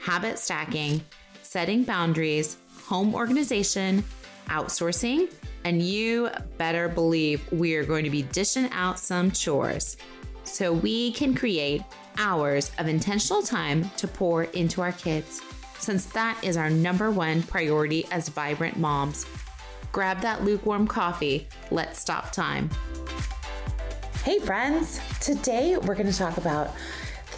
habit stacking, setting boundaries, home organization, outsourcing, and you better believe we are going to be dishing out some chores so we can create hours of intentional time to pour into our kids, since that is our number one priority as vibrant moms. Grab that lukewarm coffee. Let's stop time. Hey, friends. Today we're going to talk about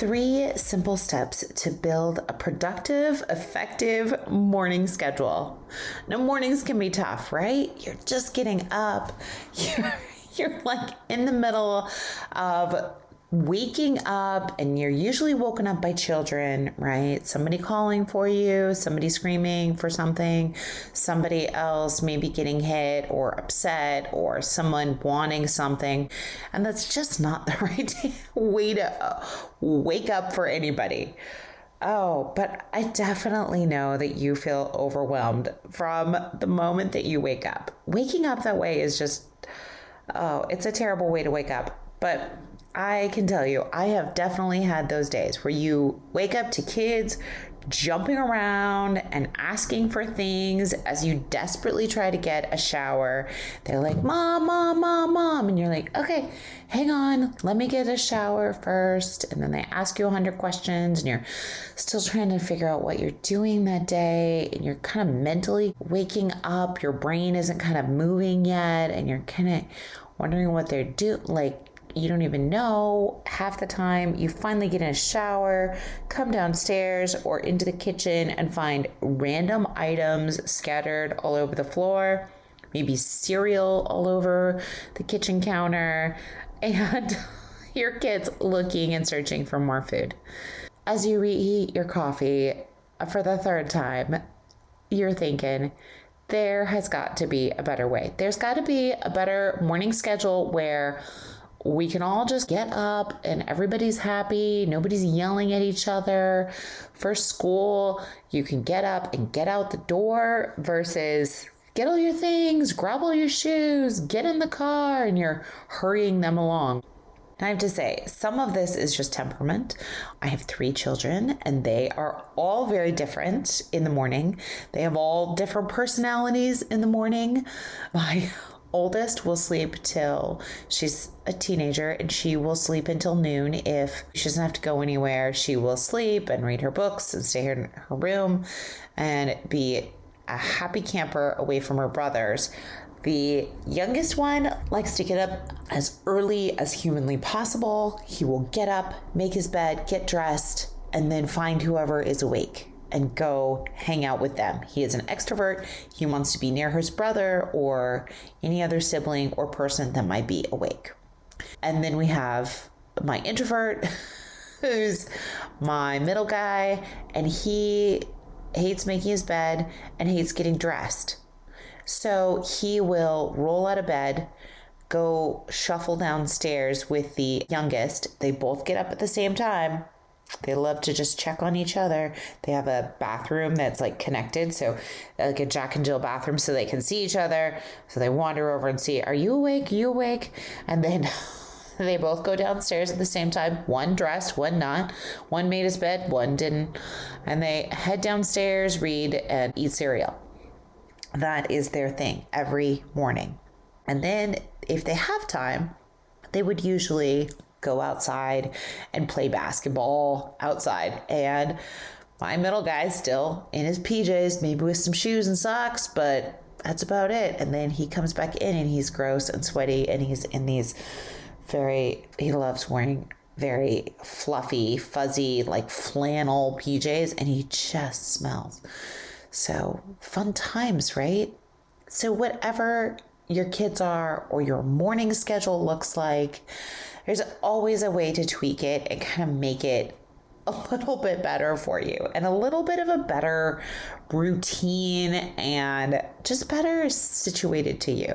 Three simple steps to build a productive, effective morning schedule. Now, mornings can be tough, right? You're just getting up. You're, you're like in the middle of waking up and you're usually woken up by children, right? Somebody calling for you, somebody screaming for something, somebody else maybe getting hit or upset or someone wanting something. And that's just not the right way to uh, wake up for anybody. Oh, but I definitely know that you feel overwhelmed from the moment that you wake up. Waking up that way is just, oh, it's a terrible way to wake up. But I can tell you, I have definitely had those days where you wake up to kids jumping around and asking for things as you desperately try to get a shower. They're like, Mom, Mom, Mom, Mom. And you're like, Okay, hang on, let me get a shower first. And then they ask you a hundred questions and you're still trying to figure out what you're doing that day. And you're kind of mentally waking up. Your brain isn't kind of moving yet. And you're kind of wondering what they're doing. Like, you don't even know half the time. You finally get in a shower, come downstairs or into the kitchen and find random items scattered all over the floor, maybe cereal all over the kitchen counter, and your kids looking and searching for more food. As you reheat your coffee for the third time, you're thinking, there has got to be a better way. There's got to be a better morning schedule where we can all just get up and everybody's happy. Nobody's yelling at each other. For school, you can get up and get out the door versus get all your things, grab all your shoes, get in the car, and you're hurrying them along. And I have to say, some of this is just temperament. I have three children, and they are all very different in the morning. They have all different personalities in the morning. My oldest will sleep till she's a teenager and she will sleep until noon. If she doesn't have to go anywhere she will sleep and read her books and stay in her room and be a happy camper away from her brothers. The youngest one likes to get up as early as humanly possible. He will get up make his bed get dressed and then find whoever is awake and go hang out with them. He is an extrovert. He wants to be near his brother or any other sibling or person that might be awake. And then we have my introvert, who's my middle guy, and he hates making his bed and hates getting dressed. So he will roll out of bed, go shuffle downstairs with the youngest. They both get up at the same time they love to just check on each other. They have a bathroom that's like connected, so like a Jack and Jill bathroom, so they can see each other. So they wander over and see, "Are you awake? You awake?" And then they both go downstairs at the same time. One dressed, one not. One made his bed, one didn't. And they head downstairs, read, and eat cereal. That is their thing every morning. And then if they have time, they would usually go outside and play basketball outside. And My middle guy's still in his PJs, maybe with some shoes and socks, but that's about it. And then he comes back in and he's gross and sweaty and he's in these very, he loves wearing very fluffy, fuzzy, like flannel PJs and he just smells. So, fun times, right? So, whatever your kids are or your morning schedule looks like, there's always a way to tweak it and kind of make it a little bit better for you and a little bit of a better routine and just better situated to you.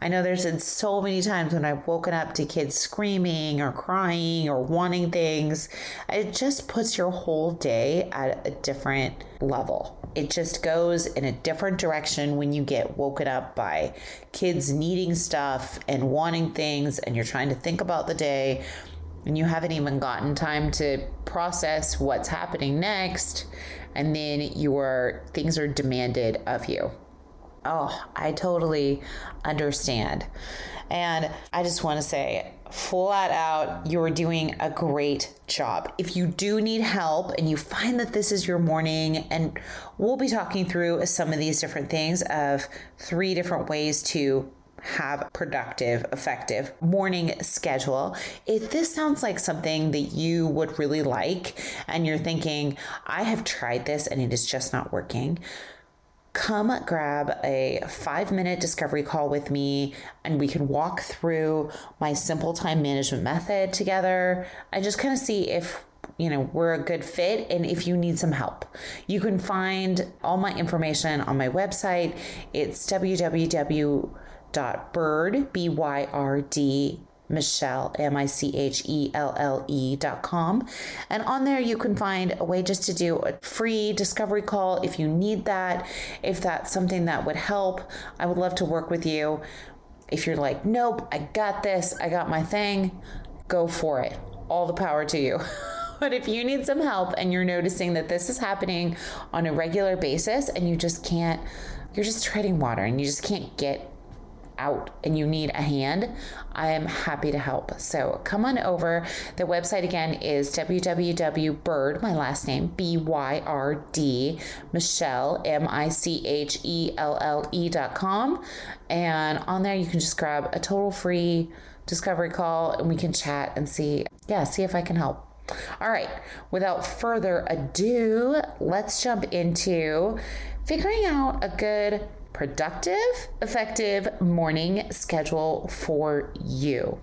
I know there's been so many times when I've woken up to kids screaming or crying or wanting things. It just puts your whole day at a different level. It just goes in a different direction when you get woken up by kids needing stuff and wanting things, and you're trying to think about the day and you haven't even gotten time to process what's happening next and then your things are demanded of you. Oh i totally understand. And i just want to say flat out you're doing a great job. If you do need help and you find that this is your morning and we'll be talking through some of these different things of three different ways to have productive, effective morning schedule. If this sounds like something that you would really like and you're thinking, I have tried this and it is just not working, come grab a five minute discovery call with me and we can walk through my simple time management method together and just kind of see if you know we're a good fit and if you need some help you can find all my information on my website it's www dot byrd b y r d Michelle, M I C H E L L E dot com. And on there, you can find a way just to do a free discovery call if you need that. If that's something that would help, I would love to work with you. If you're like, nope, I got this, I got my thing, go for it. All the power to you. but if you need some help and you're noticing that this is happening on a regular basis and you just can't, you're just treading water and you just can't get out and you need a hand, I am happy to help. So come on over. The website again is www.byrd, my last name, B Y R D, Michelle, M I C H E L L E.com. And on there, you can just grab a total free discovery call and we can chat and see, yeah, see if I can help. All right, without further ado, let's jump into figuring out a good productive, effective morning schedule for you.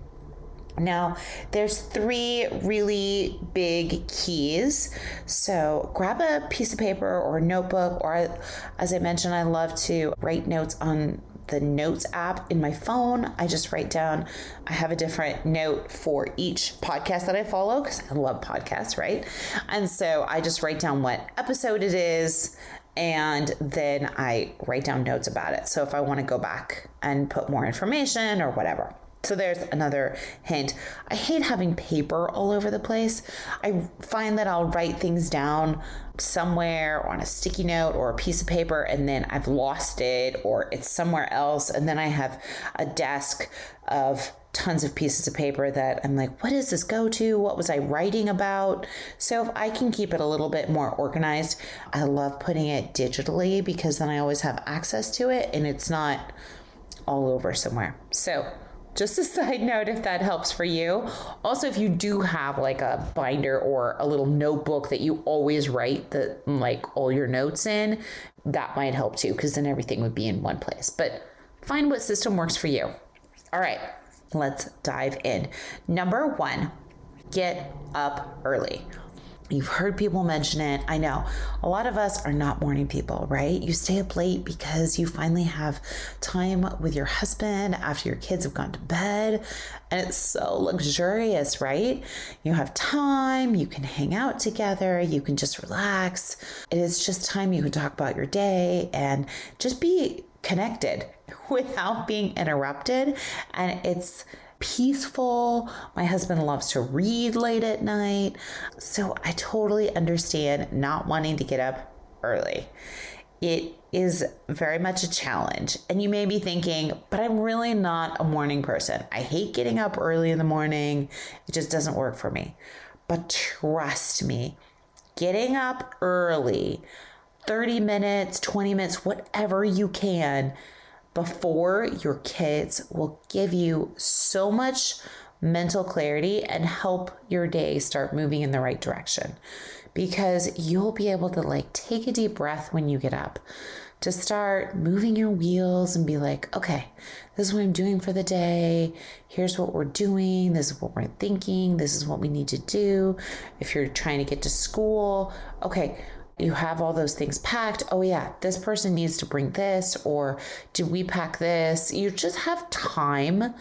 Now, there's three really big keys. So, grab a piece of paper or notebook, or as I mentioned, I love to write notes on the notes app in my phone. I just write down, I have a different note for each podcast that I follow because I love podcasts, right? And so I just write down what episode it is and then I write down notes about it. So if I want to go back and put more information or whatever. So there's another hint. I hate having paper all over the place. I find that I'll write things down somewhere on a sticky note or a piece of paper and then I've lost it or it's somewhere else and then I have a desk of tons of pieces of paper that I'm like, what does this go to? What was I writing about? So if I can keep it a little bit more organized, I love putting it digitally because then I always have access to it and it's not all over somewhere. So just a side note if that helps for you. Also, if you do have like a binder or a little notebook that you always write the like all your notes in, that might help too, because then everything would be in one place. But find what system works for you. All right, let's dive in. Number one, get up early. You've heard people mention it. I know a lot of us are not morning people, right? You stay up late because you finally have time with your husband after your kids have gone to bed. And it's so luxurious, right? You have time, you can hang out together, you can just relax. It is just time you can talk about your day and just be connected without being interrupted. And it's peaceful. My husband loves to read late at night. So I totally understand not wanting to get up early. It is very much a challenge. And you may be thinking, but I'm really not a morning person. I hate getting up early in the morning, it just doesn't work for me. But trust me, getting up early, 30 minutes, 20 minutes, whatever you can before your kids will give you so much mental clarity and help your day start moving in the right direction because you'll be able to like take a deep breath when you get up to start moving your wheels and be like, okay, this is what I'm doing for the day. Here's what we're doing. This is what we're thinking. This is what we need to do. If you're trying to get to school, okay, you have all those things packed. Oh, yeah, this person needs to bring this, or do we pack this? You just have time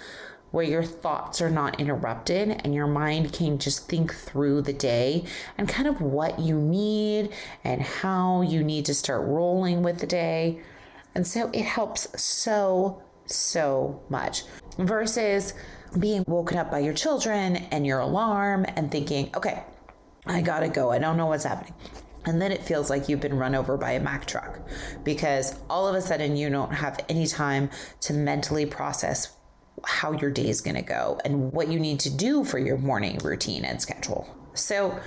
where your thoughts are not interrupted and your mind can just think through the day and kind of what you need and how you need to start rolling with the day. And so it helps so, so much versus being woken up by your children and your alarm and thinking, okay, I gotta go. I don't know what's happening. And then it feels like you've been run over by a Mack truck because all of a sudden you don't have any time to mentally process how your day is going to go and what you need to do for your morning routine and schedule. So,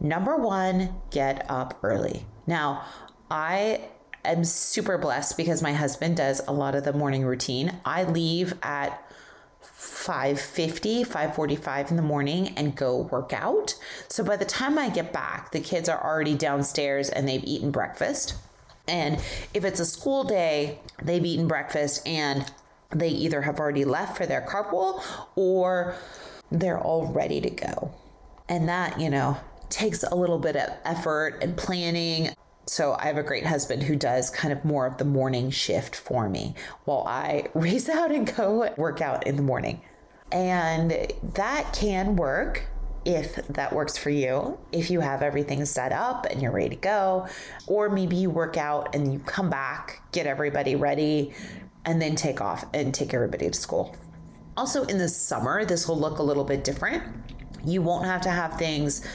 number one, get up early. Now, I am super blessed because my husband does a lot of the morning routine. I leave at 5:50, 5:45 in the morning and go work out. So by the time I get back, the kids are already downstairs and they've eaten breakfast. And if it's a school day, they've eaten breakfast and they either have already left for their carpool or they're all ready to go. And that, you know, takes a little bit of effort and planning. So I have a great husband who does kind of more of the morning shift for me while I race out and go work out in the morning. And that can work if that works for you, if you have everything set up and you're ready to go, or maybe you work out and you come back, get everybody ready, and then take off and take everybody to school. Also, in the summer, this will look a little bit different. You won't have to have things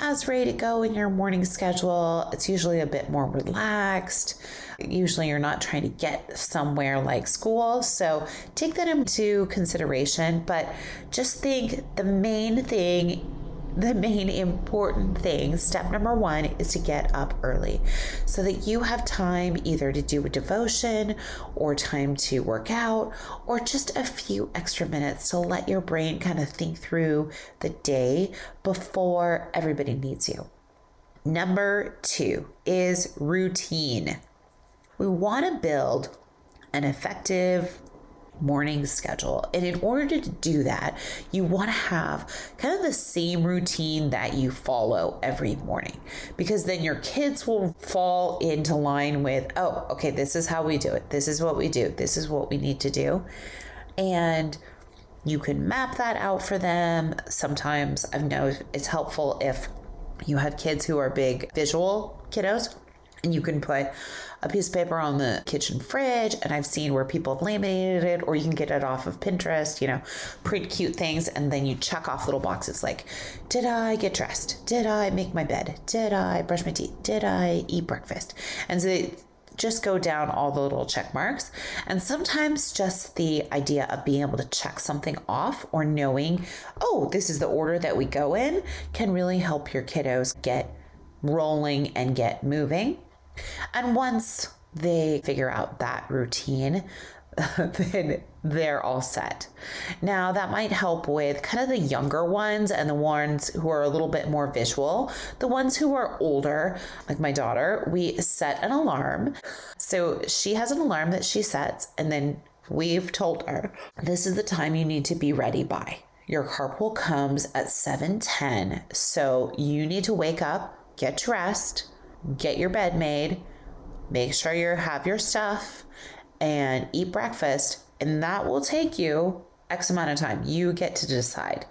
as ready to go in your morning schedule. It's usually a bit more relaxed. Usually, you're not trying to get somewhere like school. So, take that into consideration. But just think the main thing the main important thing, step number one, is to get up early so that you have time either to do a devotion or time to work out or just a few extra minutes to let your brain kind of think through the day before everybody needs you. Number two is routine. We want to build an effective morning schedule. And in order to do that, you want to have kind of the same routine that you follow every morning because then your kids will fall into line with, oh, okay, this is how we do it. This is what we do. This is what we need to do. And you can map that out for them. Sometimes I've known it's helpful if you have kids who are big visual kiddos and you can put a piece of paper on the kitchen fridge and I've seen where people have laminated it or you can get it off of Pinterest, you know, pretty cute things and then you check off little boxes like did I get dressed? Did I make my bed? Did I brush my teeth? Did I eat breakfast? And so they just go down all the little check marks. And sometimes just the idea of being able to check something off or knowing, oh, this is the order that we go in can really help your kiddos get rolling and get moving. And once they figure out that routine, then they're all set. Now, that might help with kind of the younger ones and the ones who are a little bit more visual. The ones who are older, like my daughter, we set an alarm. So she has an alarm that she sets, and then we've told her this is the time you need to be ready by. Your carpool comes at 7:10, so you need to wake up, get dressed, get your bed made, make sure you have your stuff, and eat breakfast. And that will take you X amount of time. You get to decide.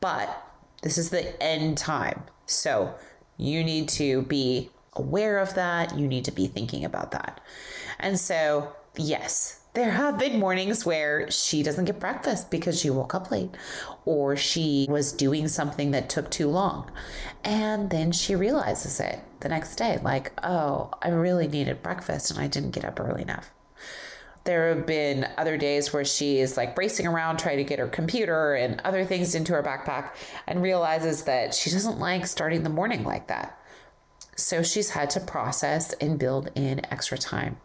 But this is the end time. So you need to be aware of that. You need to be thinking about that. And so, yes, there have been mornings where she doesn't get breakfast because she woke up late or she was doing something that took too long. And then she realizes it the next day like, oh, I really needed breakfast and I didn't get up early enough. There have been other days where she is like racing around trying to get her computer and other things into her backpack and realizes that she doesn't like starting the morning like that. So she's had to process and build in extra time.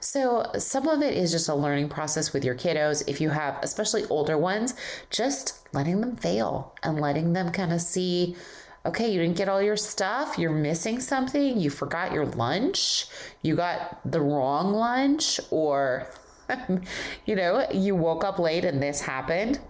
So some of it is just a learning process with your kiddos. If you have, especially older ones, just letting them fail and letting them kind of see okay, you didn't get all your stuff, you're missing something, you forgot your lunch, you got the wrong lunch, or, you know, you woke up late and this happened.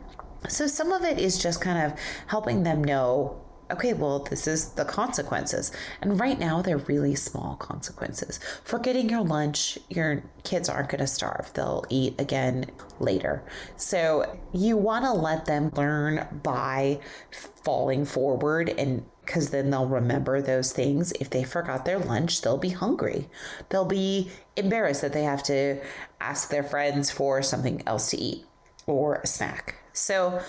So some of it is just kind of helping them know okay, well, this is the consequences. And right now, they're really small consequences. Forgetting your lunch, your kids aren't going to starve. They'll eat again later. So you want to let them learn by falling forward and because then they'll remember those things. If they forgot their lunch, they'll be hungry. They'll be embarrassed that they have to ask their friends for something else to eat or a snack. So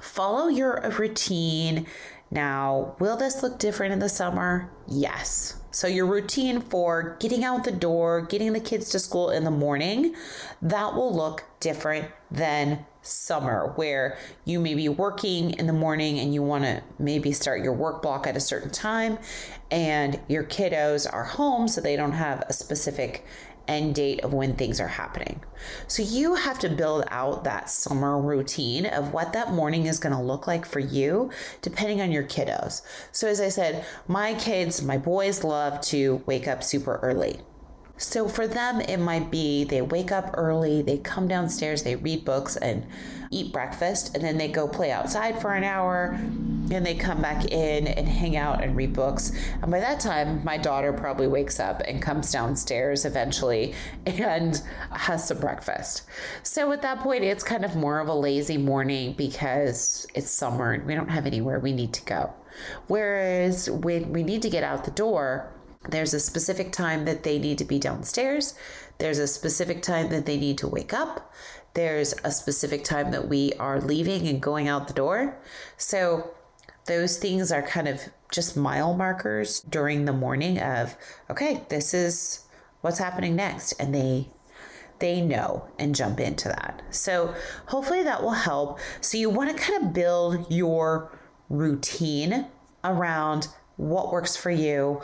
follow your routine now, will this look different in the summer? Yes. So, your routine for getting out the door, getting the kids to school in the morning, that will look different than summer, where you may be working in the morning and you want to maybe start your work block at a certain time, and your kiddos are home so they don't have a specific end date of when things are happening. So you have to build out that summer routine of what that morning is going to look like for you, depending on your kiddos. So, as I said, my kids, my boys love to wake up super early. So for them, it might be they wake up early, they come downstairs, they read books and eat breakfast, and then they go play outside for an hour, and they come back in and hang out and read books. And by that time, my daughter probably wakes up and comes downstairs eventually and has some breakfast. So at that point, it's kind of more of a lazy morning because it's summer and we don't have anywhere we need to go. Whereas when we need to get out the door, there's a specific time that they need to be downstairs. There's a specific time that they need to wake up. There's a specific time that we are leaving and going out the door. So those things are kind of just mile markers during the morning of okay, this is what's happening next and they they know and jump into that. So hopefully that will help. So you want to kind of build your routine around what works for you,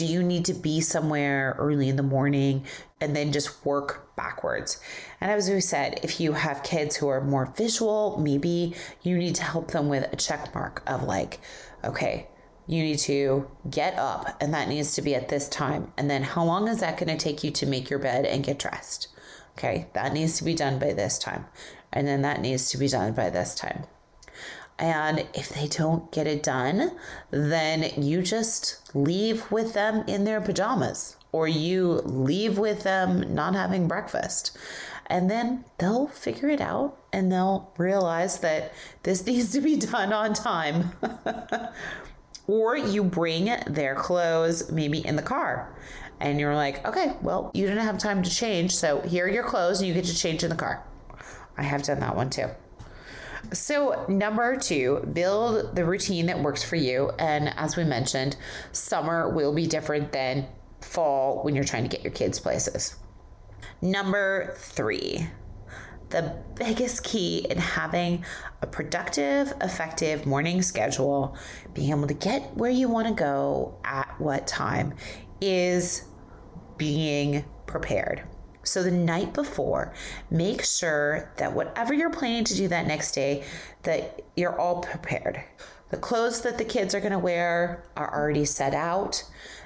do you need to be somewhere early in the morning and then just work backwards? And as we said, if you have kids who are more visual, maybe you need to help them with a check mark of like, okay, you need to get up and that needs to be at this time. And then how long is that going to take you to make your bed and get dressed? Okay, that needs to be done by this time. And then that needs to be done by this time. And if they don't get it done, then you just leave with them in their pajamas or you leave with them not having breakfast. And then they'll figure it out and they'll realize that this needs to be done on time. or you bring their clothes maybe in the car and you're like, okay, well, you didn't have time to change. So here are your clothes and you get to change in the car. I have done that one too. So, number two, build the routine that works for you. And as we mentioned, summer will be different than fall when you're trying to get your kids places. Number three, the biggest key in having a productive, effective morning schedule, being able to get where you want to go at what time, is being prepared. So the night before, make sure that whatever you're planning to do that next day, that you're all prepared. The clothes that the kids are going to wear are already set out.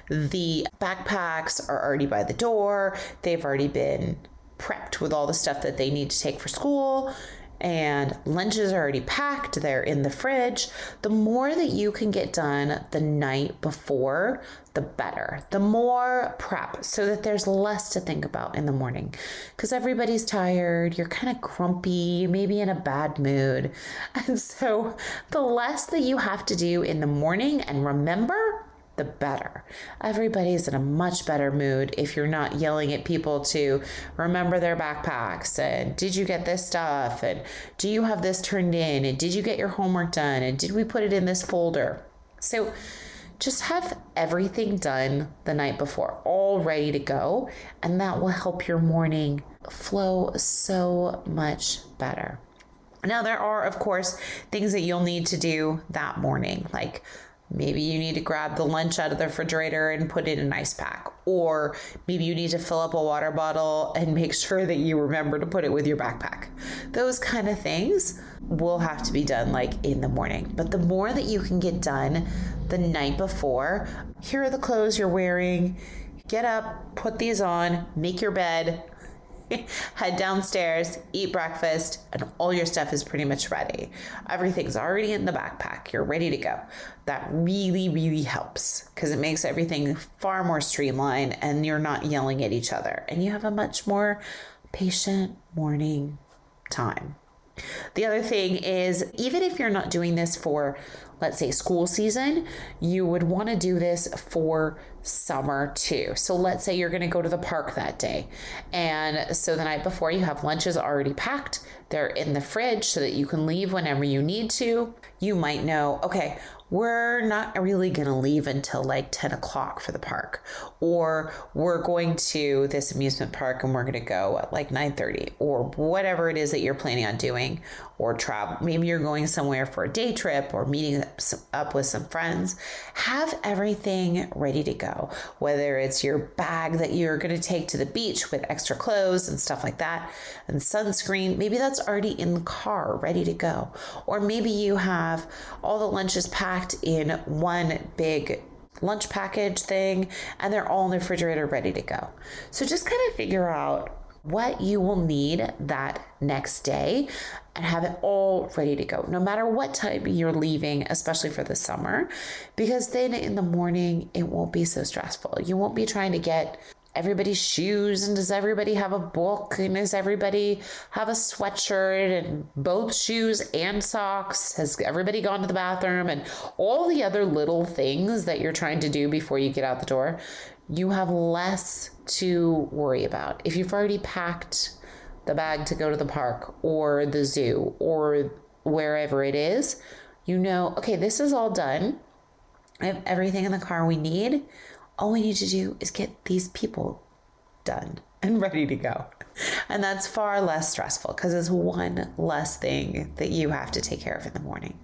The backpacks are already by the door. They've already been prepped with all the stuff that they need to take for school and lunches are already packed, they're in the fridge. The more that you can get done the night before, the better. The more prep so that there's less to think about in the morning. Because everybody's tired, you're kind of grumpy, maybe in a bad mood. And so the less that you have to do in the morning, and remember, the better. Everybody's in a much better mood if you're not yelling at people to remember their backpacks and did you get this stuff and do you have this turned in and did you get your homework done and did we put it in this folder. So just have everything done the night before, all ready to go, and that will help your morning flow so much better. Now, there are, of course, things that you'll need to do that morning, like Maybe you need to grab the lunch out of the refrigerator and put it in an ice pack. Or maybe you need to fill up a water bottle and make sure that you remember to put it with your backpack. Those kind of things will have to be done like in the morning. But the more that you can get done the night before, here are the clothes you're wearing. Get up, put these on, make your bed, head downstairs, eat breakfast, and all your stuff is pretty much ready. Everything's already in the backpack. You're ready to go. That really, really helps because it makes everything far more streamlined and you're not yelling at each other. And you have a much more patient morning time. The other thing is, even if you're not doing this for, let's say, school season, you would want to do this for summer too. So let's say you're going to go to the park that day. And so the night before, you have lunches already packed. They're in the fridge so that you can leave whenever you need to. You might know, okay, we're not really going to leave until like 10 o'clock for the park. Or we're going to this amusement park and we're going to go at like 9.30 or whatever it is that you're planning on doing or travel maybe you're going somewhere for a day trip or meeting up with some friends. Have everything ready to go. Whether it's your bag that you're going to take to the beach with extra clothes and stuff like that and sunscreen maybe that's already in the car ready to go. Or maybe you have all the lunches packed in one big lunch package thing and they're all in the refrigerator ready to go so just kind of figure out what you will need that next day and have it all ready to go, no matter what time you're leaving, especially for the summer, because then in the morning it won't be so stressful. You won't be trying to get everybody's shoes and does everybody have a book and does everybody have a sweatshirt and both shoes and socks? Has everybody gone to the bathroom? And all the other little things that you're trying to do before you get out the door you have less to worry about. If you've already packed the bag to go to the park or the zoo or wherever it is you know okay this is all done. I have everything in the car we need all we need to do is get these people done and ready to go. And that's far less stressful because it's one less thing that you have to take care of in the morning.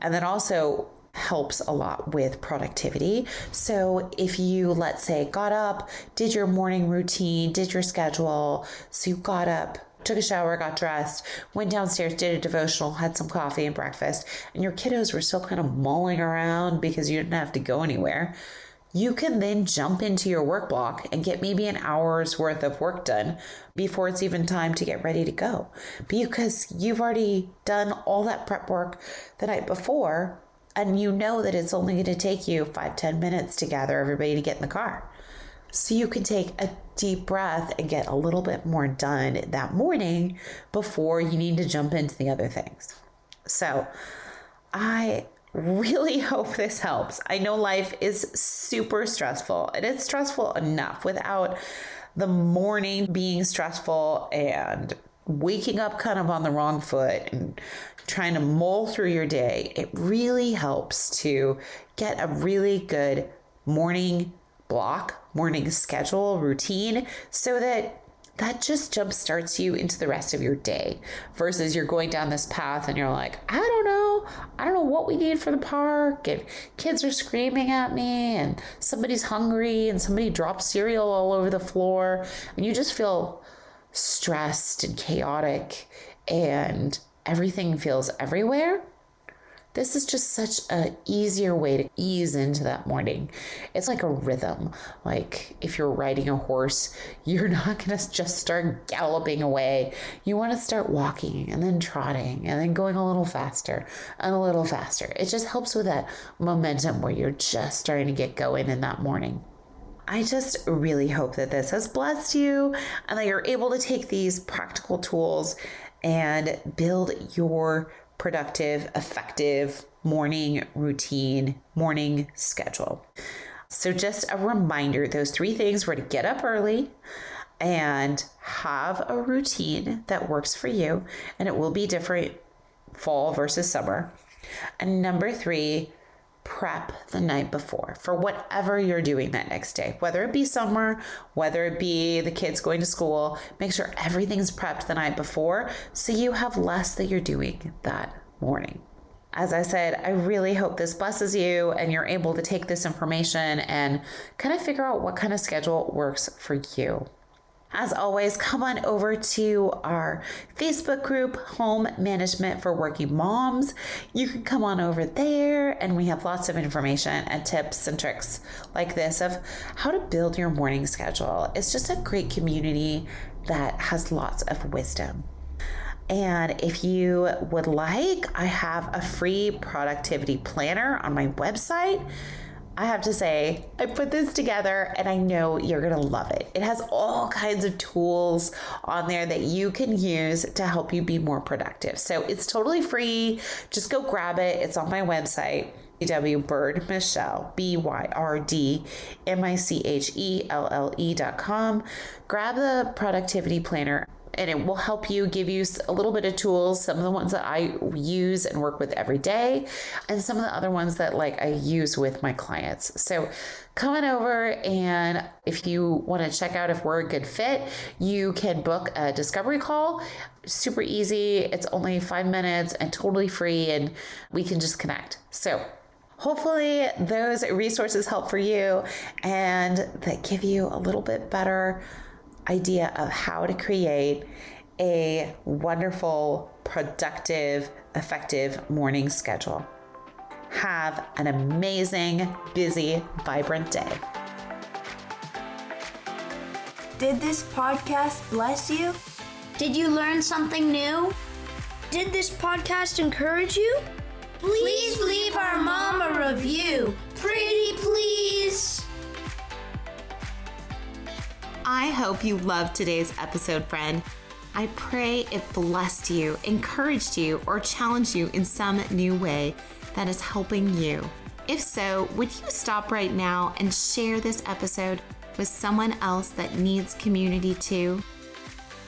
And that also helps a lot with productivity. So if you, let's say, got up, did your morning routine, did your schedule, so you got up, took a shower, got dressed, went downstairs, did a devotional, had some coffee and breakfast, and your kiddos were still kind of mulling around because you didn't have to go anywhere you can then jump into your work block and get maybe an hour's worth of work done before it's even time to get ready to go. Because you've already done all that prep work the night before and you know that it's only going to take you five ten minutes to gather everybody to get in the car. So you can take a deep breath and get a little bit more done that morning before you need to jump into the other things. So i really hope this helps. I know life is super stressful and it's stressful enough without the morning being stressful and waking up kind of on the wrong foot and trying to mull through your day. It really helps to get a really good morning block, morning schedule, routine so that that just jump starts you into the rest of your day versus you're going down this path and you're like, I don't know. I don't know what we need for the park. And kids are screaming at me and somebody's hungry and somebody dropped cereal all over the floor. And you just feel stressed and chaotic and everything feels everywhere. This is just such a easier way to ease into that morning. It's like a rhythm. Like if you're riding a horse, you're not going to just start galloping away. You want to start walking and then trotting and then going a little faster and a little faster. It just helps with that momentum where you're just starting to get going in that morning. I just really hope that this has blessed you and that you're able to take these practical tools and build your productive, effective morning routine, morning schedule. So, just a reminder those three things were to get up early and have a routine that works for you, and it will be different fall versus summer. And number three, prep the night before for whatever you're doing that next day, whether it be summer, whether it be the kids going to school. Make sure everything's prepped the night before so you have less that you're doing that morning. As I said, I really hope this blesses you and you're able to take this information and kind of figure out what kind of schedule works for you. As always, come on over to our Facebook group, Home Management for Working Moms. You can come on over there, and we have lots of information and tips and tricks like this of how to build your morning schedule. It's just a great community that has lots of wisdom. And if you would like, I have a free productivity planner on my website I have to say, I put this together and I know you're going to love it. It has all kinds of tools on there that you can use to help you be more productive. So it's totally free. Just go grab it. It's on my website. W Michelle, B Y R D M I C H E L L E dot com. Grab the productivity planner and it will help you give you a little bit of tools some of the ones that i use and work with every day and some of the other ones that like i use with my clients. So come on over and if you want to check out if we're a good fit you can book a discovery call. Super easy it's only five minutes and totally free and we can just connect. So hopefully those resources help for you and that give you a little bit better idea of how to create a wonderful, productive, effective morning schedule. Have an amazing, busy, vibrant day. Did this podcast bless you? Did you learn something new? Did this podcast encourage you? Please leave our mom a review. Pretty please. I hope you loved today's episode, friend. I pray it blessed you, encouraged you, or challenged you in some new way that is helping you. If so, would you stop right now and share this episode with someone else that needs community too?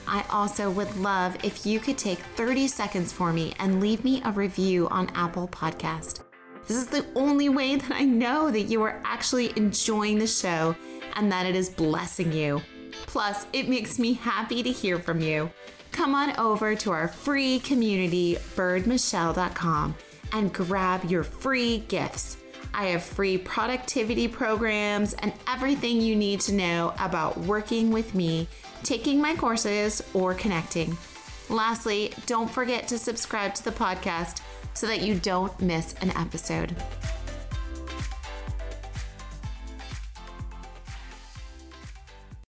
I also would love if you could take 30 seconds for me and leave me a review on Apple Podcast. This is the only way that I know that you are actually enjoying the show and that it is blessing you. Plus, it makes me happy to hear from you. Come on over to our free community, byrdmichelle.com, and grab your free gifts. I have free productivity programs and everything you need to know about working with me, taking my courses, or connecting. Lastly, don't forget to subscribe to the podcast so that you don't miss an episode.